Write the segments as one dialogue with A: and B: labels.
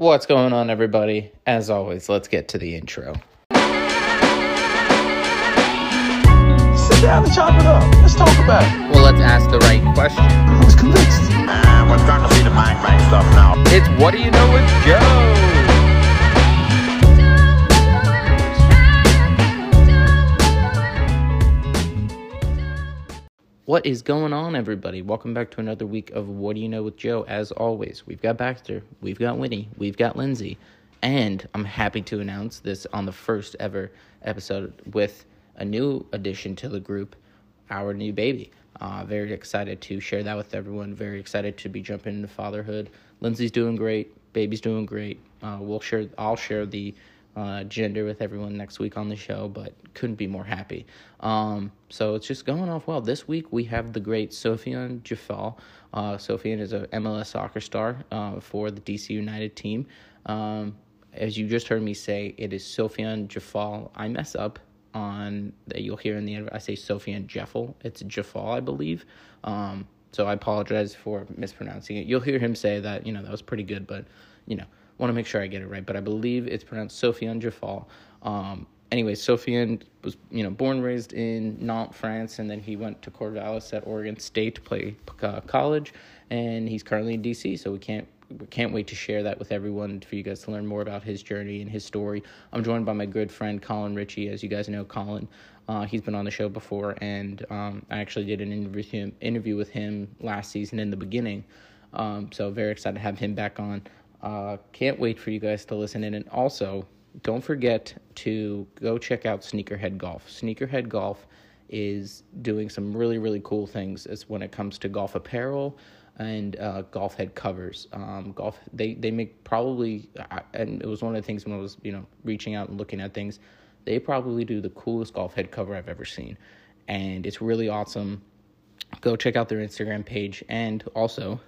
A: What's going on, everybody? As always, let's get to the intro.
B: Sit down and chop it up. Let's talk about it.
A: Well, let's ask the right question.
B: I was convinced.
C: Uh, we're starting to see the mind right stuff now.
A: It's What Do You Know with Joe? What is going on, everybody? Welcome back to another week of What Do You Know with Joe. As always, we've got Baxter, we've got Winnie, we've got Lindsay, and I'm happy to announce this on the first ever episode with a new addition to the group, our new baby. Uh, very excited to share that with everyone. Very excited to be jumping into fatherhood. Lindsay's doing great. Baby's doing great. Uh, we'll share. I'll share the uh, gender with everyone next week on the show, but couldn't be more happy. Um, so it's just going off well. This week we have the great Sofiane Jafal. Uh, Sofiane is a MLS soccer star uh, for the DC United team. Um, as you just heard me say, it is Sofiane Jafal. I mess up on that you'll hear in the end. I say Sofiane Jeffel. It's Jafal, I believe. Um, so I apologize for mispronouncing it. You'll hear him say that, you know, that was pretty good, but, you know, want to make sure I get it right. But I believe it's pronounced Sofiane Jafal. Um, anyway, Sofiane was, you know, born and raised in Nantes, France, and then he went to Corvallis at Oregon State to play uh, college, and he's currently in DC. So we can't we can't wait to share that with everyone for you guys to learn more about his journey and his story. I'm joined by my good friend Colin Richey. As you guys know, Colin, uh, he's been on the show before, and um, I actually did an interview with him, interview with him last season in the beginning. Um, so very excited to have him back on. Uh, can't wait for you guys to listen in, and also don't forget to go check out Sneakerhead Golf. Sneakerhead Golf is doing some really really cool things as when it comes to golf apparel and uh, golf head covers. Um, golf they they make probably and it was one of the things when I was you know reaching out and looking at things. They probably do the coolest golf head cover I've ever seen, and it's really awesome. Go check out their Instagram page, and also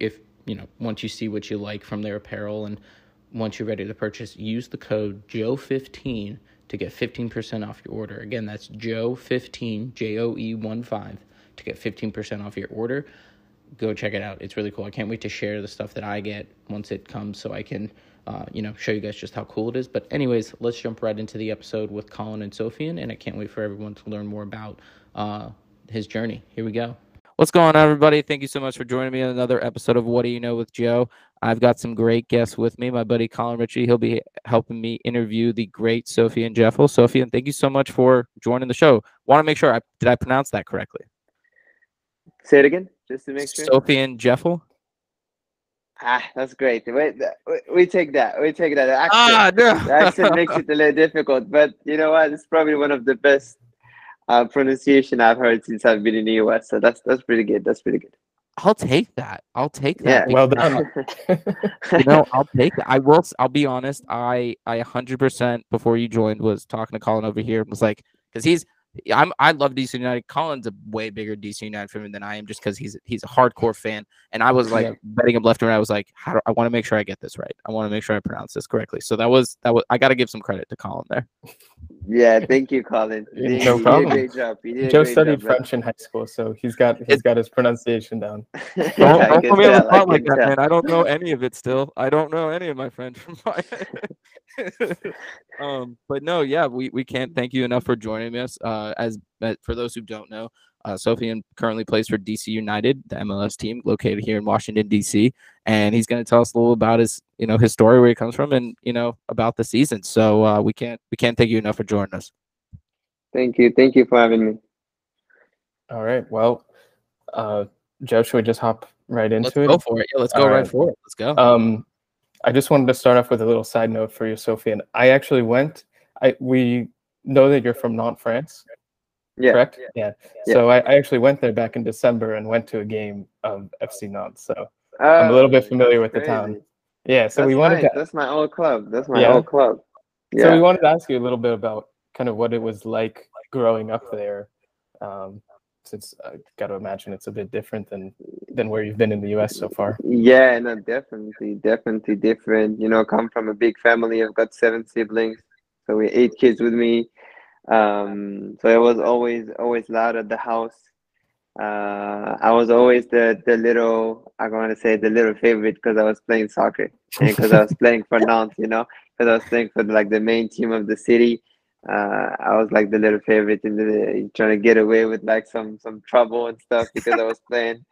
A: if you know once you see what you like from their apparel and once you're ready to purchase, use the code Joe15 to get 15% off your order. Again, that's Joe15, J O E 1 5, to get 15% off your order go check it out. It's really cool. I can't wait to share the stuff that I get once it comes so I can, uh, you know, show you guys just how cool it is. But, anyways, let's jump right into the episode with Colin and Sofiane, and I can't wait for everyone to learn more about uh, his journey. Here we go. What's going on, everybody? Thank you so much for joining me on another episode of What Do You Know with Joe. I've got some great guests with me. My buddy Colin Richey, he'll be helping me interview the great Sofiane Jeffel. Sophie, and thank you so much for joining the show. Want to make sure I did I pronounce that correctly?
D: Say it again, just to make sure.
A: Sophie and Djeffal.
D: Ah, that's great. We, we take that. We take that. The accent,
A: Ah, no.
D: the accent makes it a little difficult, but you know what? It's probably one of the best uh, pronunciation I've heard since I've been in the US. So that's that's pretty good. That's pretty good.
A: I'll take that. I'll take that.
D: Yeah.
B: Well done.
A: you know, I'll take that. I will. I'll be honest. I I 100% before you joined was talking to Colin over here. Was like, because he's I'm I love DC United. Colin's a way bigger DC United fan than I am, just because he's he's a hardcore fan. And I was like
B: Yeah.
A: betting him left and right. I was like, how do I want to make sure I get this right? I want to make sure I pronounce this correctly. So that was that was I got to give some credit to Colin there.
D: Yeah, thank you, Colin.
B: Yeah,
D: You,
B: no
D: you did a
B: problem.
D: great job. You did
B: Joe studied
D: job, man.
B: French in high school, so he's got he's got his pronunciation down.
A: Don't,
D: I
A: don't put me on the spot like that, man. I don't know any of it still. I don't know any of my French from my um but no, yeah, we, we can't thank you enough for joining us. Uh as uh, for those who don't know, uh Sofiane currently plays for DC United, the MLS team located here in Washington, DC. And he's gonna tell us a little about his, you know, his story where he comes from and you know about the season. So uh we can't we can't thank you enough for joining us.
D: Thank you. Thank you for having me.
B: All right. Well, uh, Joe, should we just hop right into it?
A: Let's
B: it?
A: go for it. Yeah, let's go
B: All
A: right
B: right.
A: for it. Let's go.
B: Um, I just wanted to start off with a little side note for you, Sophie. And I actually went. I we know that you're from Nantes, France,
D: Yeah.
B: correct? Yeah.
D: Yeah.
B: So I, I actually went there back in December and went to a game of FC Nantes. So I'm a little bit
D: Oh,
B: familiar with the town. yeah. So
D: That's
B: we wanted
D: nice.
B: to.
D: That's my old club. That's my
B: Yeah?
D: old club. Yeah.
B: So we wanted to ask you a little bit about kind of what it was like growing up there. Um, since I got to imagine it's a bit different than than where you've been in the U.S. so far.
D: Yeah, no, definitely, definitely different. You know, come from a big family. I've got seven siblings, so we eight kids with me. Um, so it was always always loud at the house. uh, I was always the the little I want to say the little favorite because I was playing soccer and because I was playing for Nantes, you know, because I was playing for like the main team of the city. Uh, I was like the little favorite in the trying to get away with like some some trouble and stuff because I was playing.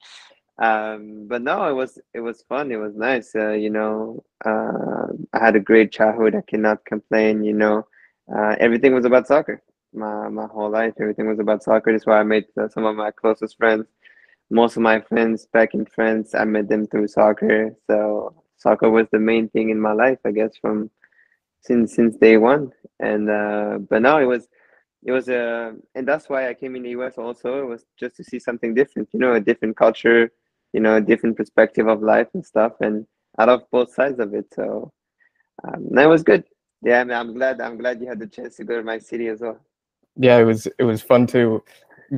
D: Um, but no, it was it was fun. It was nice. Uh, you know, uh, I had a great childhood. I cannot complain. You know, uh, everything was about soccer my my whole life. Everything was about soccer. That's why I made uh, some of my closest friends. Most of my friends back in France, I met them through soccer. So soccer was the main thing in my life, I guess, from since since day one. And uh, but now it was it was a uh, and that's why I came in the US also. It was just to see something different, you know, a different culture, you know, a different perspective of life and stuff. And I love both sides of it. So um, that was good. Yeah, I mean, I'm glad. I'm glad you had the chance to go to my city as well
B: yeah, it was it was fun to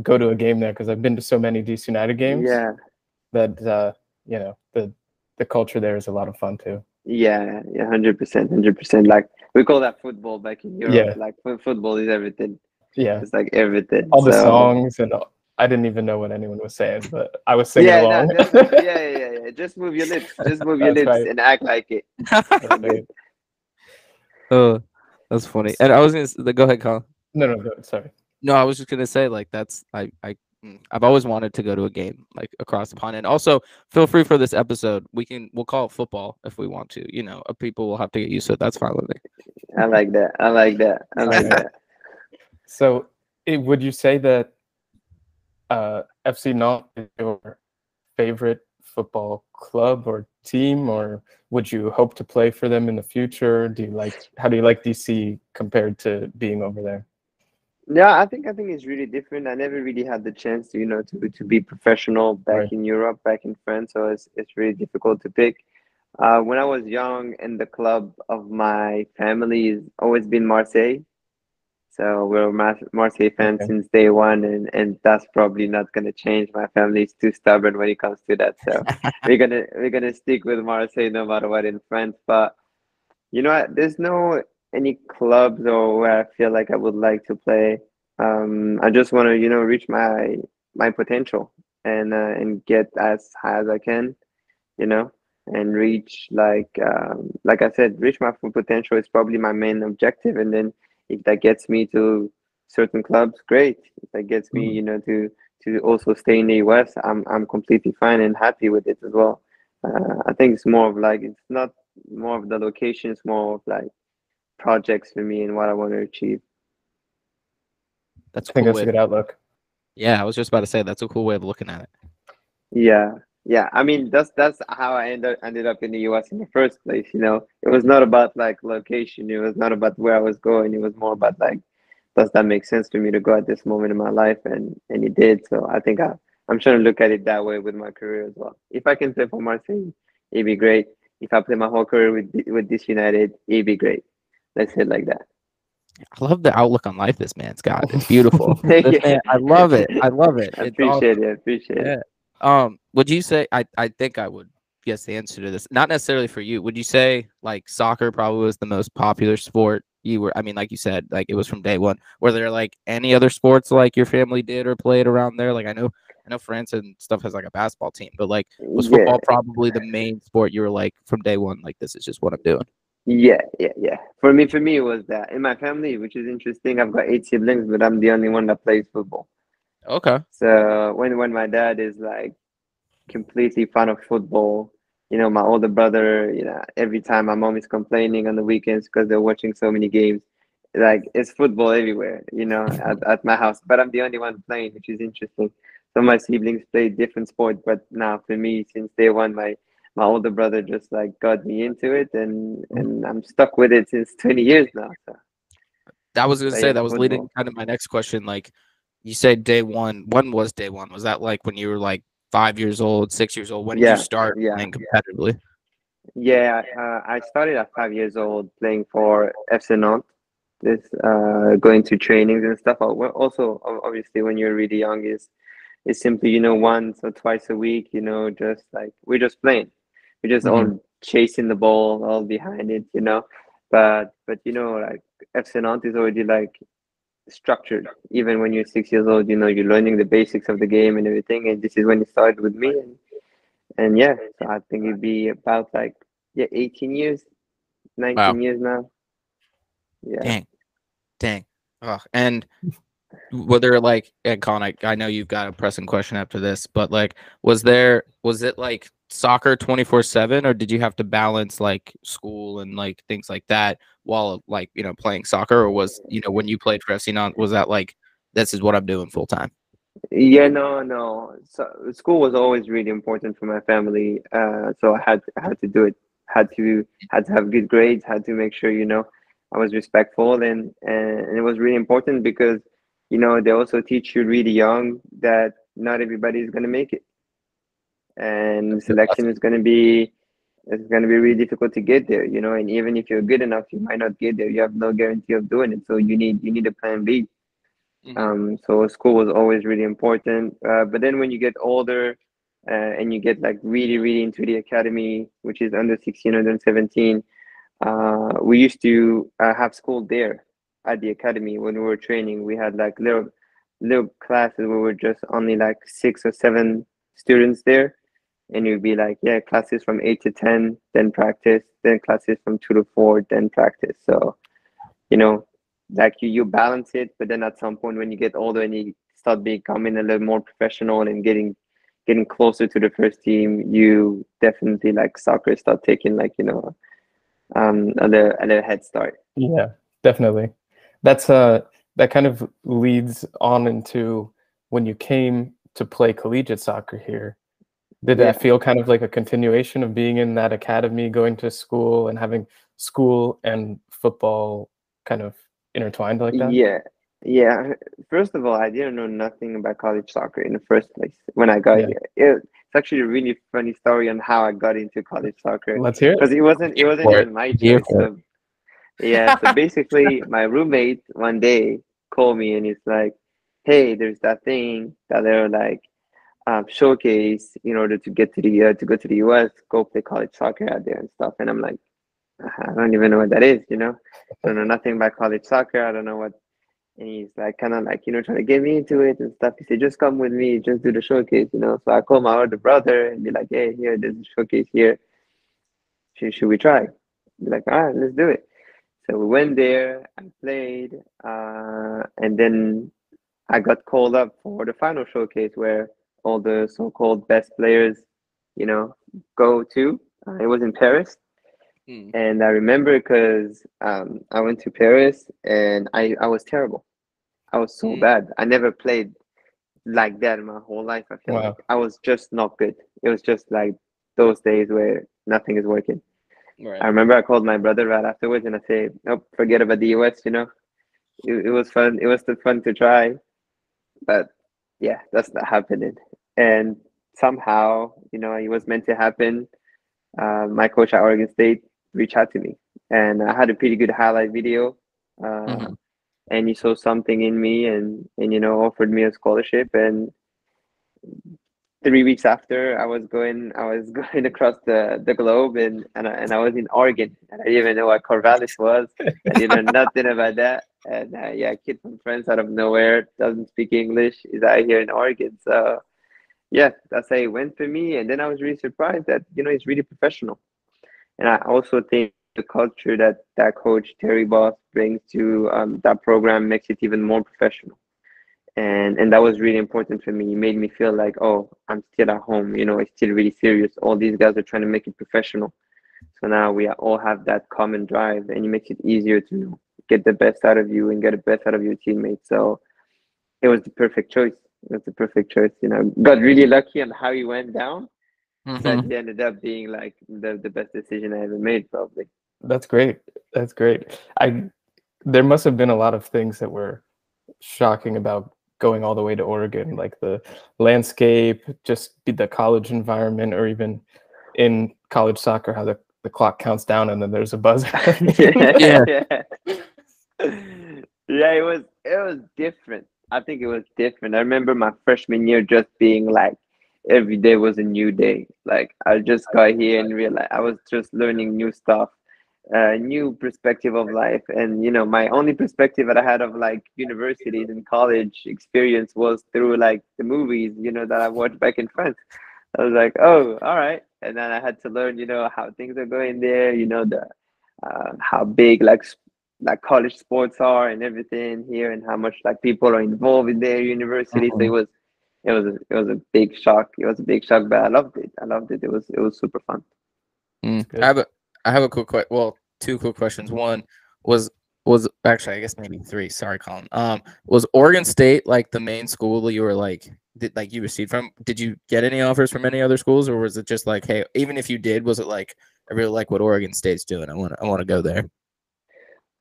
B: go to a game there because I've been to so many DC United games.
D: Yeah.
B: That uh, you know the the culture there is a lot of fun too.
D: Yeah, yeah, hundred percent, hundred percent. Like we call that football back in Europe. Yeah. Like football is everything.
B: Yeah,
D: it's like everything.
B: All the songs and all, I didn't even know what anyone was saying, but I was singing
D: yeah,
B: along.
D: No, just, yeah, yeah, yeah. Just move your lips. Just move your lips right. and act like it.
A: oh, that's funny. And I was gonna go ahead, Colin.
B: No, no, no, sorry.
A: No, I was just gonna say like that's I I I've always wanted to go to a game like across the pond, and also feel free for this episode. We can we'll call it football if we want to. You know, uh, people will have to get used to it. That's fine with me.
D: I like that. I like that. I like that.
B: So, it, would you say that uh, FC Nantes is your favorite football club or team, or would you hope to play for them in the future? Do you like how do you like DC compared to being over there?
D: Yeah, I think I think it's really different. I never really had the chance to, you know, to to be professional back right. in Europe, back in France. So it's it's really difficult to pick. Uh, when I was young, and the club of my family has always been Marseille. So we're Marseille fans okay. since day one, and, and that's probably not gonna change. My family is too stubborn when it comes to that. So we're gonna we're gonna stick with Marseille no matter what in France. But you know, there's no any clubs or where I feel like I would like to play. Um, I just want to, you know, reach my my potential and uh, and get as high as I can, you know, and reach like um, like I said, reach my full potential is probably my main objective. And then if that gets me to certain clubs, great. If that gets me, mm-hmm. you know, to to also stay in the US, I'm I'm completely fine and happy with it as well. Uh, I think it's more of like it's not more of the location, it's more of like projects for me and what I want to achieve.
A: That's
B: I think that's a good outlook.
A: Yeah, I was just about to say that's a cool way of looking at it.
D: Yeah, yeah. I mean, that's that's how I ended ended up in the U.S. in the first place. You know, it was not about like location. It was not about where I was going. It was more about like, does that make sense for me to go at this moment in my life? And and it did. So I think I I'm trying to look at it that way with my career as well. If I can play for Marseille, it'd be great. If I play my whole career with with this United, it'd be great. Let's hit like that.
A: I love the outlook on life this man's got. It's beautiful. man, I love it. I love it.
D: I appreciate awesome. it. I appreciate yeah. it.
A: Um, would you say I, I think I would guess the answer to this. Not necessarily for you. Would you say like soccer probably was the most popular sport you were I mean, like you said, like it was from day one. Were there like any other sports like your family did or played around there? Like I know I know France and stuff has like a basketball team, but like was football yeah. probably the main sport you were like from day one, like this is just what I'm doing?
D: Yeah, yeah, yeah. For me, for me, it was that in my family, which is interesting. I've got eight siblings, but I'm the only one that plays football.
A: Okay.
D: So when when my dad is like completely fan of football, you know, my older brother, you know, every time my mom is complaining on the weekends because they're watching so many games, like it's football everywhere, you know, at, at my house. But I'm the only one playing, which is interesting. So my siblings play different sports, but now for me, since day one, my my older brother just like got me into it and and I'm stuck with it since 20 years now. So
A: that was gonna say that was football. leading kind of my next question. Like you said day one, when was day one? Was that like when you were like five years old, six years old? When did yeah, you start yeah, playing competitively?
D: Yeah, uh, I started at five years old playing for FC Nantes. This uh, going to trainings and stuff. Also, obviously, when you're really young, is is simply you know once or twice a week. You know, just like we're just playing we just mm-hmm. all chasing the ball, all behind it, you know. But but you know, like FC Nantes is already like structured. Even when you're six years old, you know you're learning the basics of the game and everything. And this is when it started with me. And and yeah, so I think it'd be about like yeah, 18 years, 19
A: Wow.
D: years now. Yeah.
A: Dang, dang. Ugh. And were there like, and Colin, I, I know you've got a pressing question after this, but like, was there, was it like soccer 24 7 or did you have to balance like school and like things like that while like, you know, playing soccer? Or was, you know, when you played for FC was that like, this is what I'm doing full time?
D: Yeah, no, no. So school was always really important for my family. Uh, so I had had to do it. Had to had to have good grades. Had to make sure you know I was respectful and and it was really important because you know they also teach you really young that not everybody is gonna make it, and selection is gonna be it's gonna be really difficult to get there. You know, and even if you're good enough, you might not get there. You have no guarantee of doing it. So you need you need a plan B.
A: Mhm.
D: Um, so school was always really important. Uh, but then when you get older uh, and you get like really, really into the academy, which is under 16, under 17, uh, we used to uh, have school there at the academy when we were training. We had like little, little classes where we were just only like six or seven students there. And you'd be like, yeah, classes from eight to 10, then practice, then classes from two to four, then practice. So, you know, like you, you balance it but then at some point when you get older and you start becoming a little more professional and getting getting closer to the first team you definitely like soccer start taking like you know um a little, a little head start
B: Yeah, definitely. That's uh that kind of leads on into when you came to play collegiate soccer here. Did
D: Yeah.
B: that feel kind of like a continuation of being in that academy, going to school and having school and football kind of intertwined like that?
D: yeah yeah first of all i didn't know nothing about college soccer in the first place when i got
B: Yeah.
D: here it, it's actually a really funny story on how i got into college soccer
B: Let's hear it.
D: because it wasn't it wasn't even my
A: Here
D: choice. So, yeah, so basically, my roommate one day called me and he's like, "Hey, there's that thing that they're like um, showcase in order to get to the uh, to go to the US, go play college soccer out there and stuff." And I'm like, I don't even know what that is, you know. I don't know nothing about college soccer. I don't know what. And he's like, kind of like, you know, trying to get me into it and stuff. He said, just come with me, just do the showcase, you know. So I called my older brother and be like, hey, here, there's a showcase here. Should, should we try? Be like, all right, let's do it. So we went there, I played, uh, and then I got called up for the final showcase where all the so-called best players, you know, go to. Uh, it was in Paris.
A: Hmm.
D: And I remember because um, I went to Paris and I, I was terrible. I was so
A: Mm.
D: bad. I never played like that in my whole life. I feel
B: Wow.
D: like I was just not good. It was just like those days where nothing is working.
A: Right.
D: I remember I called my brother right afterwards and I said, "Nope, forget about the US." You know, it, it was fun. It was still fun to try, but yeah, that's not happening. And somehow, you know, it was meant to happen. Uh, my coach at Oregon State reached out to me, and I had a pretty good highlight video. Uh,
A: Mhm.
D: And he saw something in me, and and you know, offered me a scholarship. And three weeks after, I was going, I was going across the, the globe, and and I, and I was in Oregon, and I didn't even know what Corvallis was. I didn't know nothing about that. And uh, yeah, a kid from France out of nowhere doesn't speak English is out here in Oregon. So yeah, that's how it went for me. And then I was really surprised that you know it's really professional. And I also think the culture that that coach Terry Boss brings to um, that program makes it even more professional. And and that was really important for me. It made me feel like, oh, I'm still at home. You know, it's still really serious. All these guys are trying to make it professional. So now we all have that common drive, and it makes it easier to get the best out of you and get the best out of your teammates. So it was the perfect choice. It was the perfect choice. You know, got really lucky on how he went down,
A: Mhm.
D: but it ended up being like the, the best decision I ever made, probably.
B: That's great. That's great. I there must have been a lot of things that were shocking about going all the way to Oregon, like the landscape, just be the college environment, or even in college soccer, how the, the clock counts down and then there's a buzzer.
A: Yeah.
D: yeah. Yeah, it was it was different. I think it was different. I remember my freshman year just being like every day was a new day. Like I just got here and realized I was just learning new stuff. A new perspective of life. And you know, my only perspective that I had of like universities and college experience was through like the movies, you know, that I watched back in France. I was like, oh, all right. And then I had to learn, you know, how things are going there, you know, the uh, how big like like college sports are and everything here, and how much like people are involved in their university. So it was it was a, it was a big shock. It was a big shock, but I loved it. I loved it. It was it was super fun.
A: Mm. I have a I have a quick que- well, two quick questions. One was was actually I guess maybe three. Sorry, Colin. Um, was Oregon State like the main school that you were like did like you received from? Did you get any offers from any other schools, or was it just like, hey, even if you did, was it like I really like what Oregon State's doing. I want I want to go there.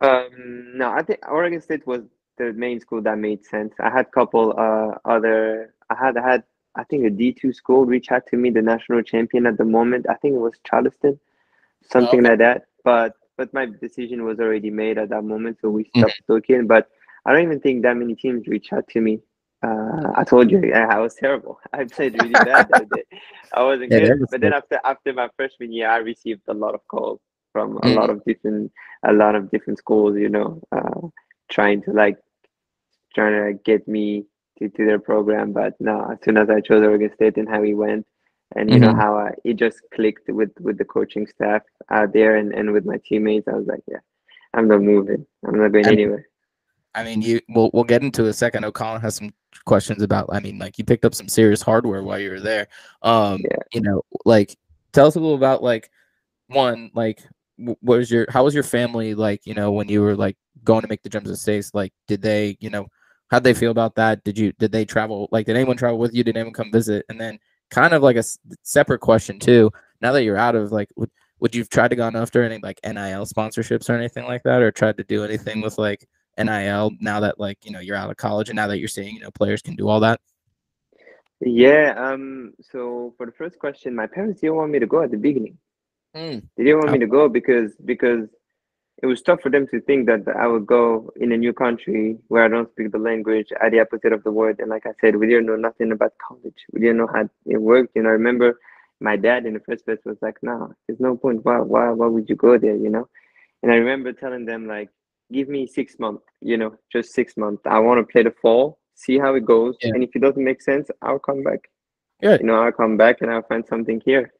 D: Um, no, I think Oregon State was the main school that made sense. I had a couple uh other. I had I had I think a D two school reach out to me, the national champion at the moment. I think it was Charleston, something
A: okay.
D: like that. But but my decision was already made at that moment, so we stopped talking. But I don't even think that many teams reached out to me. Uh, I told you I, I was terrible. I played really bad that day. I wasn't
A: Yeah,
D: good.
A: was
D: But then after after my freshman year, I received a lot of calls from a
A: Mm.
D: lot of different a lot of different schools. You know, uh, trying to like trying to get me to, to their program. But no, as soon as I chose Oregon State and how we went, and you know
A: Mhm.
D: how I, it just clicked with with the coaching staff out there and, and with my teammates, I was like, yeah, I'm not moving. I'm not going
A: And-
D: anywhere.
A: I mean, you we'll we'll get into a second. I know Colin has some questions about. I mean, like you picked up some serious hardware while you were there. Um,
D: Yeah.
A: you know, like tell us a little about like one, like what was your how was your family like? You know, when you were like going to make the jumps to states, like did they, you know, how'd they feel about that? Did you did they travel? Like, did anyone travel with you? Did anyone come visit? And then kind of like a separate question too. Now that you're out of like, would would you've tried to gone after any like NIL sponsorships or anything like that, or tried to do anything with like NIL now that like you know you're out of college and now that you're seeing you know players can do all that?
D: Yeah. Um. So for the first question, my parents didn't want me to go at the beginning.
A: Mm.
D: They didn't want me to go because because it was tough for them to think that I would go in a new country where I don't speak the language, at the opposite of the word. And like I said, we didn't know nothing about college. We didn't know how it worked. You know, I remember my dad in the first place was like, "No, there's no point. Why why why would you go there?" You know. And I remember telling them like, "Give me six months. You know, just six months. I want to play the fall, see how it goes,
A: Yeah.
D: and if it doesn't make sense, I'll come back."
A: Yeah.
D: You know, I'll come back and I'll find something here.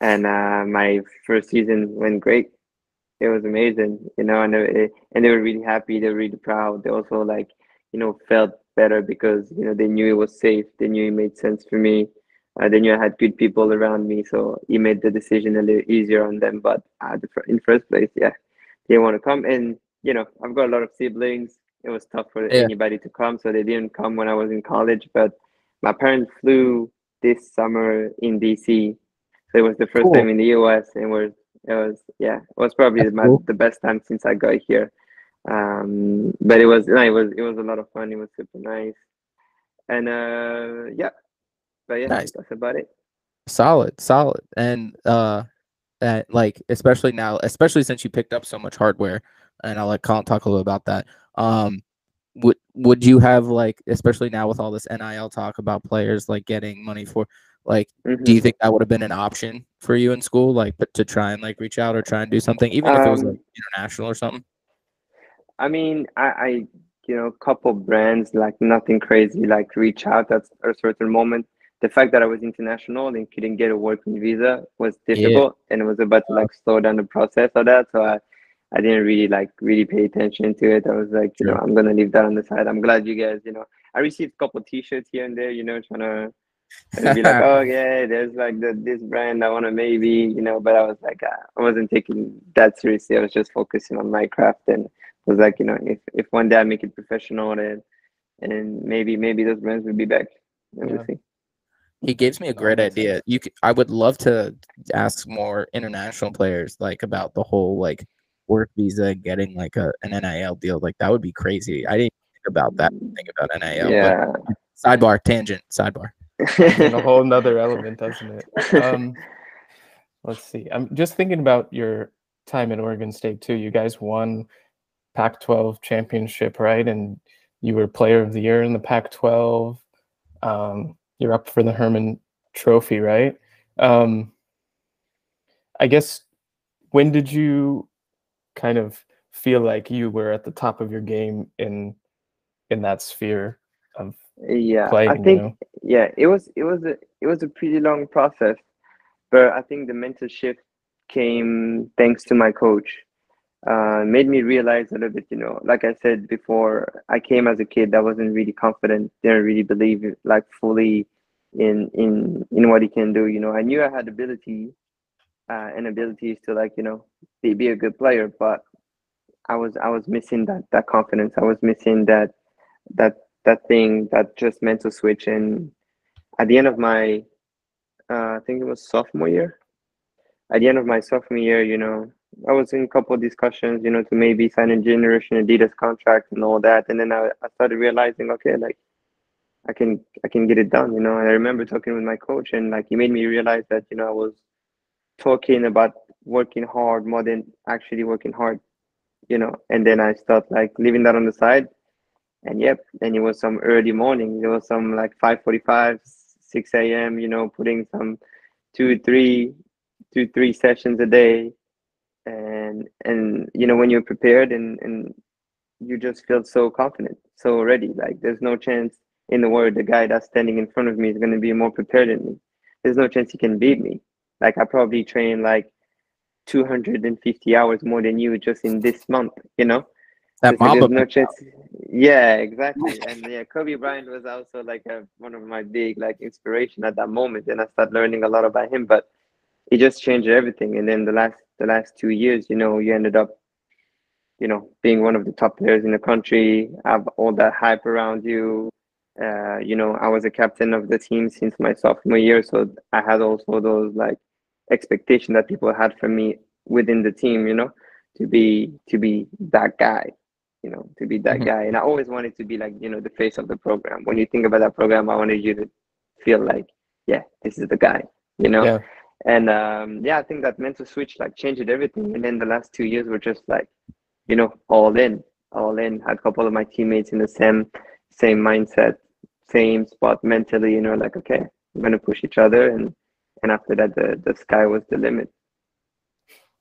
D: And uh, my first season went great it was amazing, you know, and they, and they were really happy. They were really proud. They also like, you know, felt better because you know they knew it was safe. They knew it made sense for me. Uh, they knew I had good people around me, so it made the decision a little easier on them. But uh, the, in first place, yeah, they want to come, and you know, I've got a lot of siblings. It was tough for
A: Yeah.
D: anybody to come, so they didn't come when I was in college. But my parents flew this summer in DC, so it was the first
A: Cool.
D: time in the US, and was it was yeah, it was probably my,
A: cool.
D: the best time since I got here. Um, but it was no, it was it was a lot of fun. It was super nice, and uh, yeah, but yeah,
A: Nice.
D: that's about it.
A: Solid, solid, and uh, that like especially now, especially since you picked up so much hardware, and I'll let Colin talk a little about that. Um, would would you have like, especially now with all this NIL talk about players like getting money for, like,
D: Mhm.
A: do you think that would have been an option for you in school, like, but to try and like reach out or try and do something, even if it was
D: Um,
A: like international or something?
D: I mean, I, I you know, a couple brands like nothing crazy, like reach out at a certain moment. The fact that I was international and couldn't get a working visa was difficult, and it was about to like slow down the process of that. So I, I didn't really like really pay attention to it. I was like, you know, I'm gonna leave that on the side. I'm glad you guys, you know, I received a couple T-shirts here and there, you know, trying to and be like, oh yeah, there's like the this brand I want to maybe, you know, but I was like, uh, I wasn't taking that seriously. I was just focusing on my craft and was like, you know, if if one day I make it professional, then and maybe maybe those brands will be back.
B: Yeah.
D: we'll see.
A: He gives me a great idea. You could, I would love to ask more international players like about the whole like work visa and getting like a an NIL deal. Like that would be crazy. I didn't think about that. Think about NIL. but
D: Yeah.
A: sidebar tangent. Sidebar.
B: A whole nother element, doesn't it? Um, let's see. I'm just thinking about your time at Oregon State too. You guys won Pac-12 championship, right? And you were Player of the Year in the Pac-12. Um, you're up for the Hermann Trophy, right? Um, I guess when did you kind of feel like you were at the top of your game in in that sphere of
D: Yeah,
B: playing?
D: I
B: you
D: think
B: know?
D: Yeah, it was it was a it was a pretty long process, but I think the mental shift came thanks to my coach. Uh, made me realize a little bit, you know, like I said before, I came as a kid that wasn't really confident, didn't really believe like fully in in in what he can do. You know, I knew I had ability uh, and abilities to like you know be, be a good player, but I was I was missing that that confidence. I was missing that that that thing that just mental switch. And at the end of my, uh, I think it was sophomore year. At the end of my sophomore year, you know, I was in a couple of discussions, you know, to maybe sign a Generation Adidas contract and all that. And then I, I started realizing, okay, like I can I can get it done, you know. And I remember talking with my coach, and like he made me realize that you know I was talking about working hard more than actually working hard, you know. And then I start like leaving that on the side, and yep, then it was some early morning. It was some like five forty-five, six a.m. You know, putting some two, three, two, three sessions a day, and and you know when you're prepared and and you just feel so confident, so ready. Like there's no chance in the world the guy that's standing in front of me is going to be more prepared than me. There's no chance he can beat me. Like I probably train like 250 hours more than you just in this month, you know?
A: That Mamba
D: no chance. Yeah, exactly. And yeah, Kobe Bryant was also like a, one of my big like inspiration at that moment, and I started learning a lot about him. But he just changed everything. And then the last the last two years, you know, you ended up, you know, being one of the top players in the country. Have all that hype around you. Uh, you know, I was a captain of the team since my sophomore year, so I had also those like expectation that people had for me within the team. You know, to be to be that guy you know, to be that
A: Mhm.
D: guy. And I always wanted to be like, you know, the face of the program. When you think about that program, I wanted you to feel like, yeah, this is the guy, you know?
B: Yeah.
D: And um, yeah, I think that mental switch like changed everything. And then the last two years were just like, you know, all in, all in. Had a couple of my teammates in the same same mindset, same spot mentally, you know, like okay, we're gonna push each other and and after that the, the sky was the limit.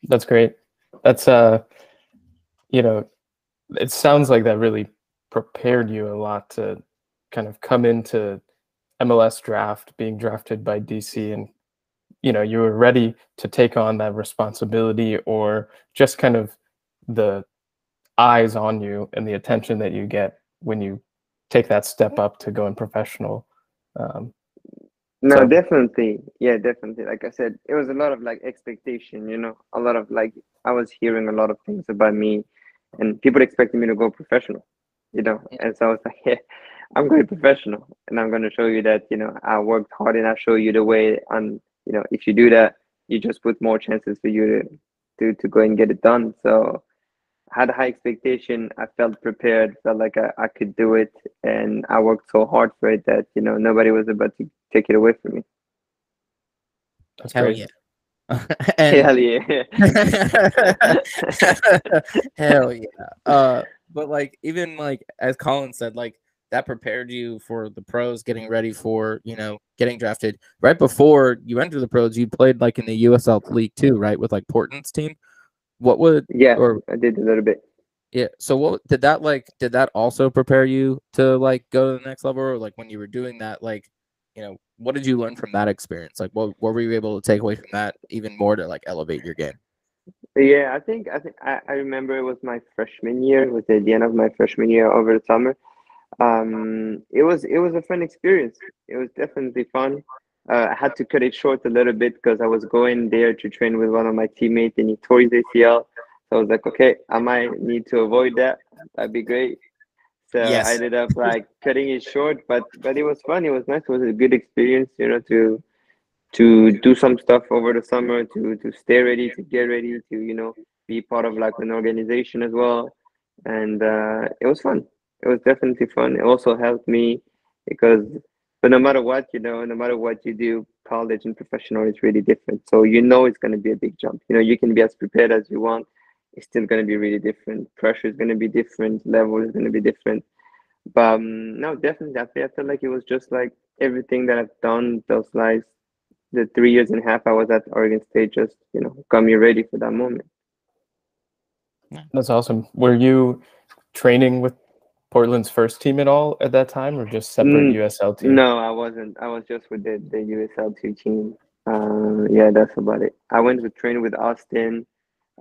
B: That's great. That's uh, you know, it sounds like that really prepared you a lot to kind of come into MLS draft, being drafted by DC, and you know, you were ready to take on that responsibility, or just kind of the eyes on you and the attention that you get when you take that step up to going professional. Um,
D: No,
B: So-
D: definitely. Yeah, definitely. Like I said, it was a lot of like expectation, you know, a lot of like I was hearing a lot of things about me and people expected me to go professional, you know.
A: Yeah.
D: And so I was like, yeah, I'm going professional and I'm going to show you that, you know, I worked hard and I show you the way and you know, if you do that, you just put more chances for you to to, to go and get it done. So I had a high expectation. I felt prepared, felt like I, I could do it and I worked so hard for it that, you know, nobody was about to take it away from me.
B: that's
A: Hell
B: great.
A: yeah. and,
D: Hell yeah.
A: Hell yeah. Uh, but like even like as Colin said, like that prepared you for the pros, getting ready for you know getting drafted. Right before you entered the pros, you played like in the USL League Two, right, with like Portland's team. What would
D: yeah,
A: or
D: I did a little bit.
A: yeah? So what did that like? Did that also prepare you to like go to the next level, or like when you were doing that, like you know, what did you learn from that experience? Like, what what were you able to take away from that even more to like elevate your game?
D: Yeah, I think I think I, I remember it was my freshman year. It was at the end of my freshman year over the summer. Um, it was it was a fun experience. It was definitely fun. Uh, I had to cut it short a little bit because I was going there to train with one of my teammates and he tore his ACL. So I was like, okay, I might need to avoid that. That'd be great. So
A: Yes.
D: I ended up like cutting it short, but but it was fun. It was nice. It was a good experience, you know, to to do some stuff over the summer, to to stay ready, to get ready, to you know be part of like an organization as well. And uh, it was fun. It was definitely fun. It also helped me because, but no matter what, you know, no matter what you do, college and professional is really different. So you know it's going to be a big jump. You know, you can be as prepared as you want. It's still going to be really different. Pressure is going to be different. Level is going to be different. But um, no, definitely, I feel, I feel like it was just like everything that I've done those last the three years and a half I was at Oregon State just you know got me ready for that moment.
B: That's awesome. Were you training with Portland's first team at all at that time, or just separate
D: Mm,
B: USL team?
D: No, I wasn't. I was just with the, the USL two team. Uh, yeah, that's about it. I went to train with Austin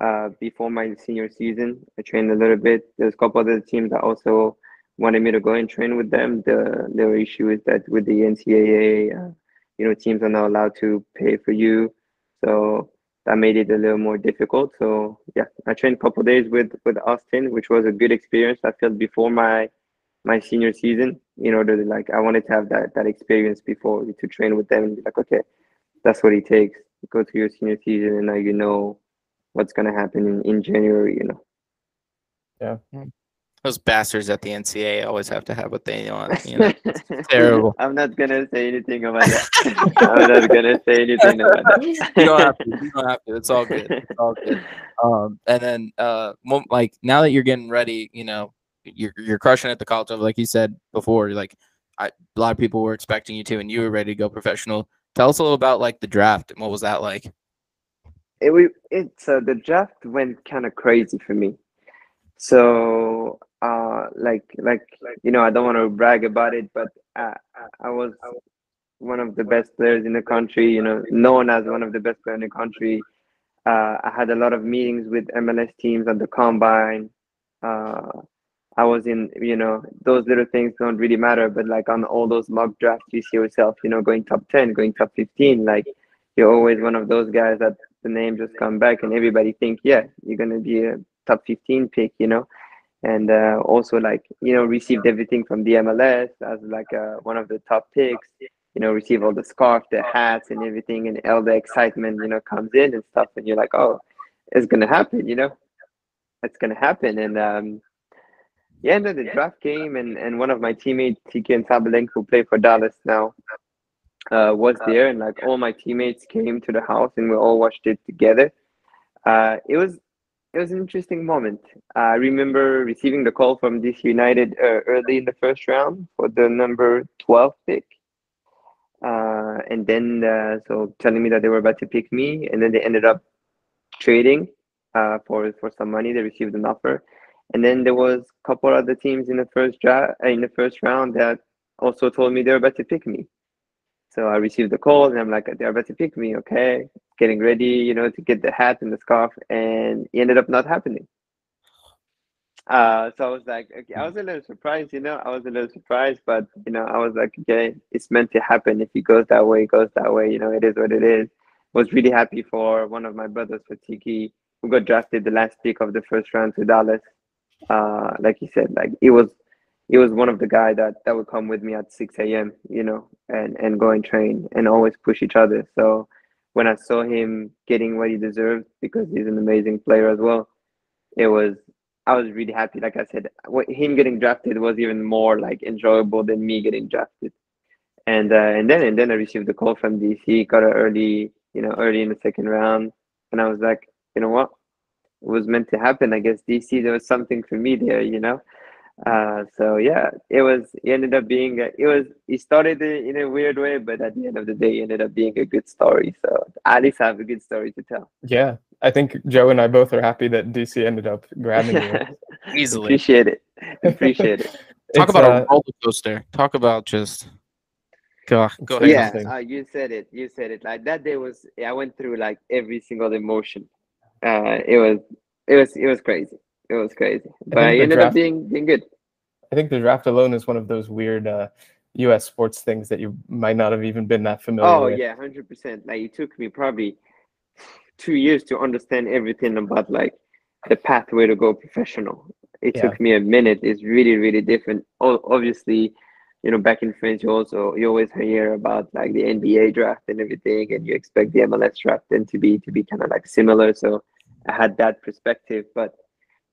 D: uh, before my senior season. I trained a little bit. There's a couple other teams that also wanted me to go and train with them. The the issue is that with the NCAA, uh, you know, teams are not allowed to pay for you, so that made it a little more difficult. So yeah, I trained a couple days with with Austin, which was a good experience. I felt before my my senior season in order to like I wanted to have that that experience before to train with them and be like, okay, that's what it takes. Go through your senior season and now you know what's gonna happen in, in January, you know. Yeah.
A: Those bastards at the NCAA always have to have what they want. You know? terrible.
D: I'm not gonna say anything about that. I'm not gonna say anything about that.
A: you don't have to. You don't have to. It's all good. It's all good. Um, and then, uh, mo- like now that you're getting ready, you know, you're you're crushing at the college level, like you said before. Like, I, a lot of people were expecting you to, and you were ready to go professional. Tell us a little about like the draft and what was that like?
D: It we it's uh, the draft went kind of crazy for me. So uh like like you know i don't want to brag about it but I, I was one of the best players in the country you know known as one of the best players in the country. Uh i had a lot of meetings with mls teams at the combine. Uh i was in you know those little things don't really matter but like on all those mock drafts you see yourself you know going top 10 going top 15 like you're always one of those guys that the name just come back and everybody think yeah you're gonna be a top 15 pick you know? And uh, also like you know received everything from the MLS as like uh, one of the top picks you know receive all the scarf the hats and everything and all the excitement you know comes in and stuff and you're like oh it's gonna happen you know? It's gonna happen and um yeah and then the draft came and and one of my teammates Tsiki Ntsabeleng who play for Dallas now uh, was there, and like all my teammates came to the house, and we all watched it together. Uh, it was it was an interesting moment. I remember receiving the call from DC United uh, early in the first round for the number twelve pick, uh, and then uh, so telling me that they were about to pick me, and then they ended up trading uh, for for some money. They received an offer, and then there was a couple other teams in the first draft in the first round that also told me they were about to pick me. So I received the call and I'm like, they're about to pick me, okay. Getting ready, you know, to get the hat and the scarf, and it ended up not happening. Uh, so I was like, okay, I was a little surprised, you know, I was a little surprised, but you know, I was like, okay, it's meant to happen. If it goes that way, it goes that way, you know, it is what it is. Was really happy for one of my brothers for Tsiki, who got drafted the last pick of the first round to Dallas. Uh, like you said, like it was he was one of the guy that that would come with me at 6 a.m you know and and go and train and always push each other. So when i saw him getting what he deserved because he's an amazing player as well it was i was really happy. Like i said him getting drafted was even more like enjoyable than me getting drafted. And uh, and then and then i received the call from dc got it early you know early in the second round. And i was like you know what? It was meant to happen. I guess dc there was something for me there you know uh, so yeah, it was. It ended up being. A, it was. It started in a weird way, but at the end of the day, it ended up being a good story. So at least I have a good story to tell.
B: Yeah, I think Joe and I both are happy that DC ended up grabbing you.
A: Easily.
D: Appreciate it. Appreciate it.
A: Talk
B: It's,
A: about
B: uh,
A: a roller coaster. Talk about just. Go, go ahead.
D: Yeah, uh, you said it. You said it. Like that day was. I went through like every single emotion. Uh, it was. It was. It was crazy. It was crazy, but I,
B: the
D: ended
B: draft-
D: up being being good.
B: I think the draft alone is one of those weird uh, U.S. sports things that you might not have even been that familiar
D: Oh
B: with.
D: yeah, hundred percent. Like it took me probably two years to understand everything about like the pathway to go professional. It
B: Yeah.
D: took me a minute. It's really really different. Obviously, you know, back in France, you also you always hear about like the NBA draft and everything, and you expect the MLS draft then to be to be kind of like similar. So I had that perspective, but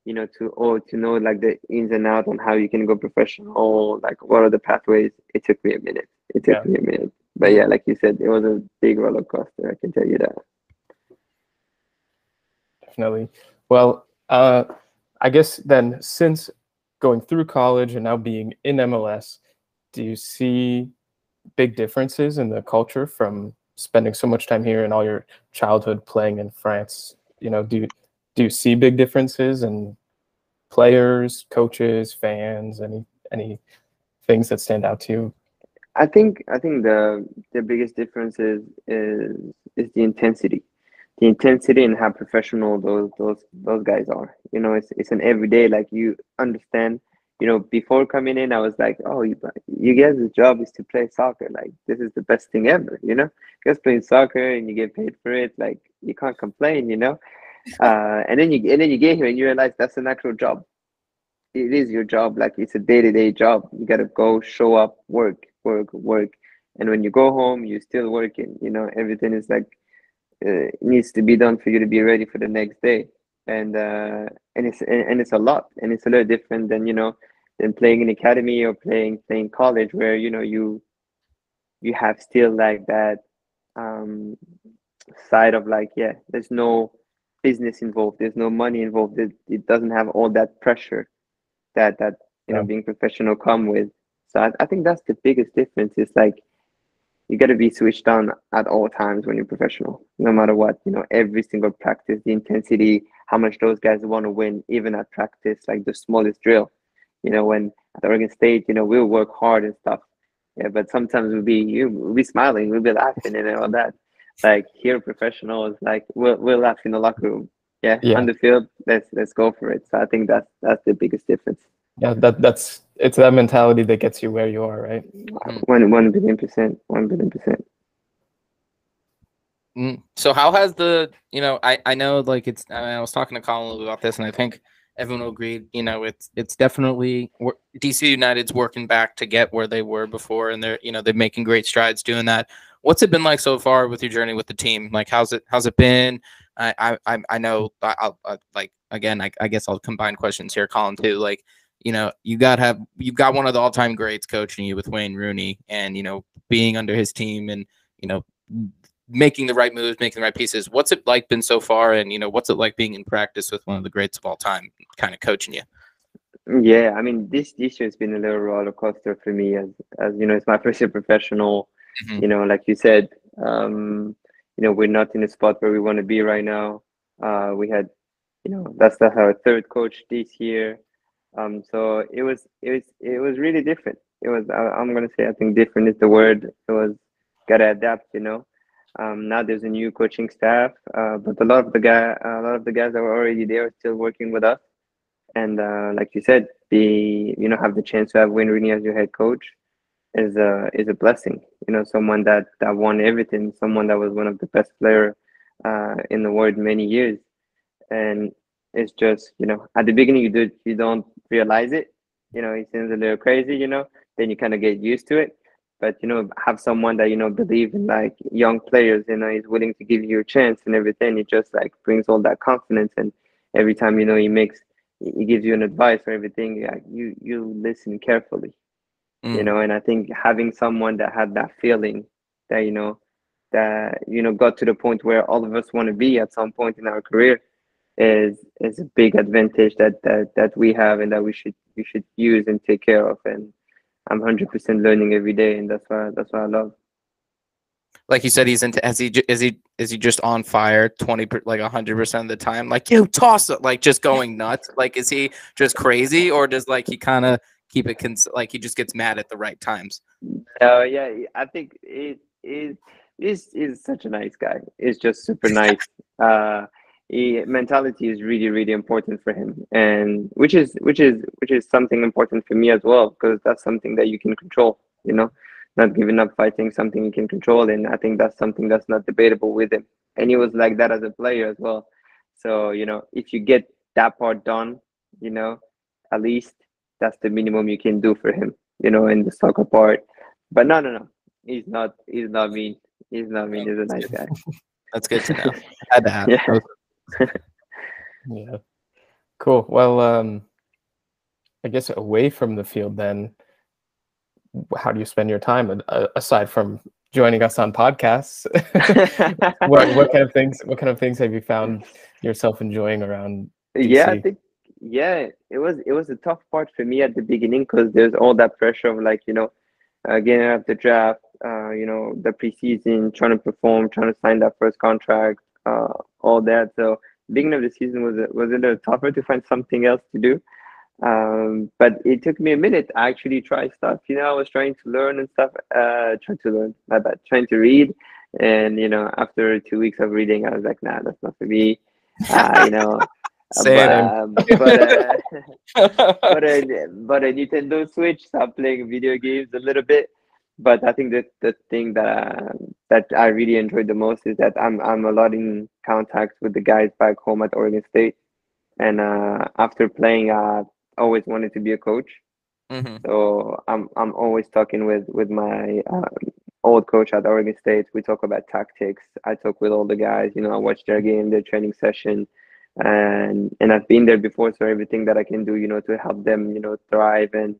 D: you know, to oh to know like the ins and outs on how you can go professional, like what are the pathways. It took me a minute. It took
B: Yeah.
D: me a minute. But yeah, like you said, it was a big roller coaster. I can tell you that.
B: definitely. Well, uh, I guess then since going through college and now being in MLS, do you see big differences in the culture from spending so much time here and all your childhood playing in France? You know, do you, do you see big differences in players, coaches, fans? Any any things that stand out to you?
D: I think I think the the biggest difference is is is the intensity, the intensity and how professional those those those guys are. You know, it's it's an everyday like you understand. You know, before coming in, I was like, oh, you you guys' job is to play soccer. Like this is the best thing ever. You know, guys playing soccer and you get paid for it. Like you can't complain. You know, uh, and then you and then you get here and you realize that's an actual job. It is your job. Like it's a day to day job. You gotta go, show up, work work, work. And when you go home, you're still working. You know, everything is like uh, needs to be done for you to be ready for the next day. And uh, and it's and it's a lot, and it's a little different than you know than playing in academy or playing playing college, where you know you you have still like that um, side of like yeah, there's no business involved, there's no money involved. It, it doesn't have all that pressure that that you know being professional come with so I, I think that's the biggest difference. Is like you got to be switched on at all times when you're professional, no matter what. You know, every single practice, the intensity, how much those guys want to win, even at practice, like the smallest drill. You know, when at Oregon State, you know, we'll work hard and stuff. Yeah, but sometimes we'll be you we'll be smiling, we'll be laughing and all that. Like here, professionals, like we'll we'll laugh in the locker room. Yeah, yeah, on the field, let's let's go for it. So I think that's that's the biggest difference
B: yeah that that's it's that mentality that gets you where you are right
D: one one billion percent one billion percent
A: mm. so how has the you know i i know like it's I, mean, I was talking to colin about this and i think everyone will agree you know it's it's definitely dc united's working back to get where they were before and they're you know they're making great strides doing that what's it been like so far with your journey with the team like how's it how's it been i i i know i'll, I'll like again I, I guess i'll combine questions here colin too like you know, you got have you've got one of the all-time greats coaching you with Wayne Rooney, and you know, being under his team and you know, making the right moves, making the right pieces. What's it like been so far, and you know, what's it like being in practice with one of the greats of all time, kind of coaching you?
D: Yeah, I mean, this this year has been a little roller coaster for me, as as you know, it's my first year professional. Mm-hmm. You know, like you said, um, you know, we're not in a spot where we want to be right now. Uh, we had, you know, that's the our third coach this year. Um, so it was it was it was really different. It was I, am gonna say I think different is the word. It was gotta adapt, you know. Um, now there's a new coaching staff, uh, but a lot of the guy a lot of the guys that were already there are still working with us. And uh, like you said, the you know have the chance to have Wayne Rooney as your head coach is a is a blessing. You know, someone that that won everything, someone that was one of the best player uh, in the world many years, and it's just you know at the beginning you do you don't realize it. You know it seems a little crazy you know then you kind of get used to it. But you know have someone that you know believe in like young players you know is willing to give you a chance and everything it just like brings all that confidence. And every time you know he makes he gives you an advice or everything you you listen carefully mm. you know and i think having someone that had that feeling that you know that you know got to the point where all of us want to be at some point in our career is is a big advantage that that that we have and that we should we should use and take care of. And i'm 100% learning every day and that's why that's why i love.
A: Like you said he's into is he is he is he just on fire 20 like 100% of the time? Like you toss it like just going nuts. Like is he just crazy or does like he kind of keep it cons- like he just gets mad at the right times.
D: Oh uh, yeah i think it is is is such a nice guy. It's just super nice. Uh he, mentality is really really important for him. And which is which is which is something important for me as well because that's something that you can control you know? Not giving up fighting something you can control and i think that's something that's not debatable with him. And he was like that as a player as well. So you know if you get that part done you know at least that's the minimum you can do for him you know in the soccer part but no no no he's not he's not mean he's not mean he's a nice guy
A: that's good to know had to
B: yeah. yeah. Cool. Well, um, I guess away from the field, then, how do you spend your time uh, aside from joining us on podcasts? what, what kind of things? What kind of things have you found yourself enjoying around? DC?
D: Yeah, I think yeah, it was it was a tough part for me at the beginning because there's all that pressure of like you know, uh, getting out of the draft, uh, you know, the preseason, trying to perform, trying to sign that first contract, uh, all that. So beginning of the season was was a little tougher to find something else to do. Um, but it took me a minute actually try stuff. You know, I was trying to learn and stuff. Uh, trying to learn, my bad. Trying to read, and you know, after two weeks of reading, I was like, nah, that's not for me. Uh, you know.
A: Same.
D: Um, but, uh, but, a, but a Nintendo Switch, start playing video games a little bit. But I think that the thing that uh, that I really enjoyed the most is that I'm I'm a lot in contact with the guys back home at Oregon State, and uh, after playing, I always wanted to be a coach.
A: hmm
D: So I'm I'm always talking with with my um, old coach at Oregon State. We talk about tactics. I talk with all the guys. You know, I watch their game, their training session, and and I've been there before. So everything that I can do, you know, to help them, you know, thrive and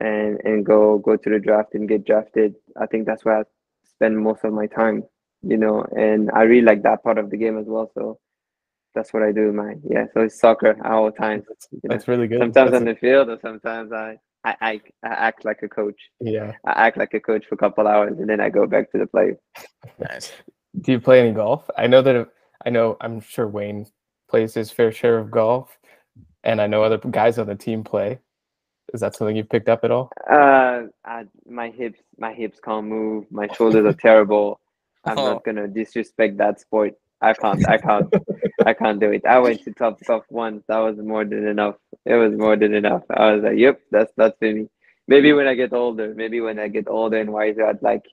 D: and and go go to the draft and get drafted. I think that's where I spend most of my time. You know, and I really like that part of the game as well. So that's what I do. My yeah. So it's soccer all times. you know.
B: That's really good.
D: Sometimes
B: That's-
D: on the field, or sometimes I, I, I, I act like a coach.
B: yeah.
D: I act like a coach for a couple hours, and then I go back to the play.
A: Nice.
B: Do you play any golf? I know that I know I'm sure Wayne plays his fair share of golf, and I know other guys on the team play. Is that something you've picked up at all?
D: Uh, I, my hips, my hips can't move. My shoulders are terrible. I'm
A: Oh.
D: not gonna disrespect that sport. I can't. I can't. I can't do it. I went to Topgolf once. That was more than enough. It was more than enough. I was like, yep, that's that's for me. Maybe when I get older, maybe when I get older and wiser, I'd like,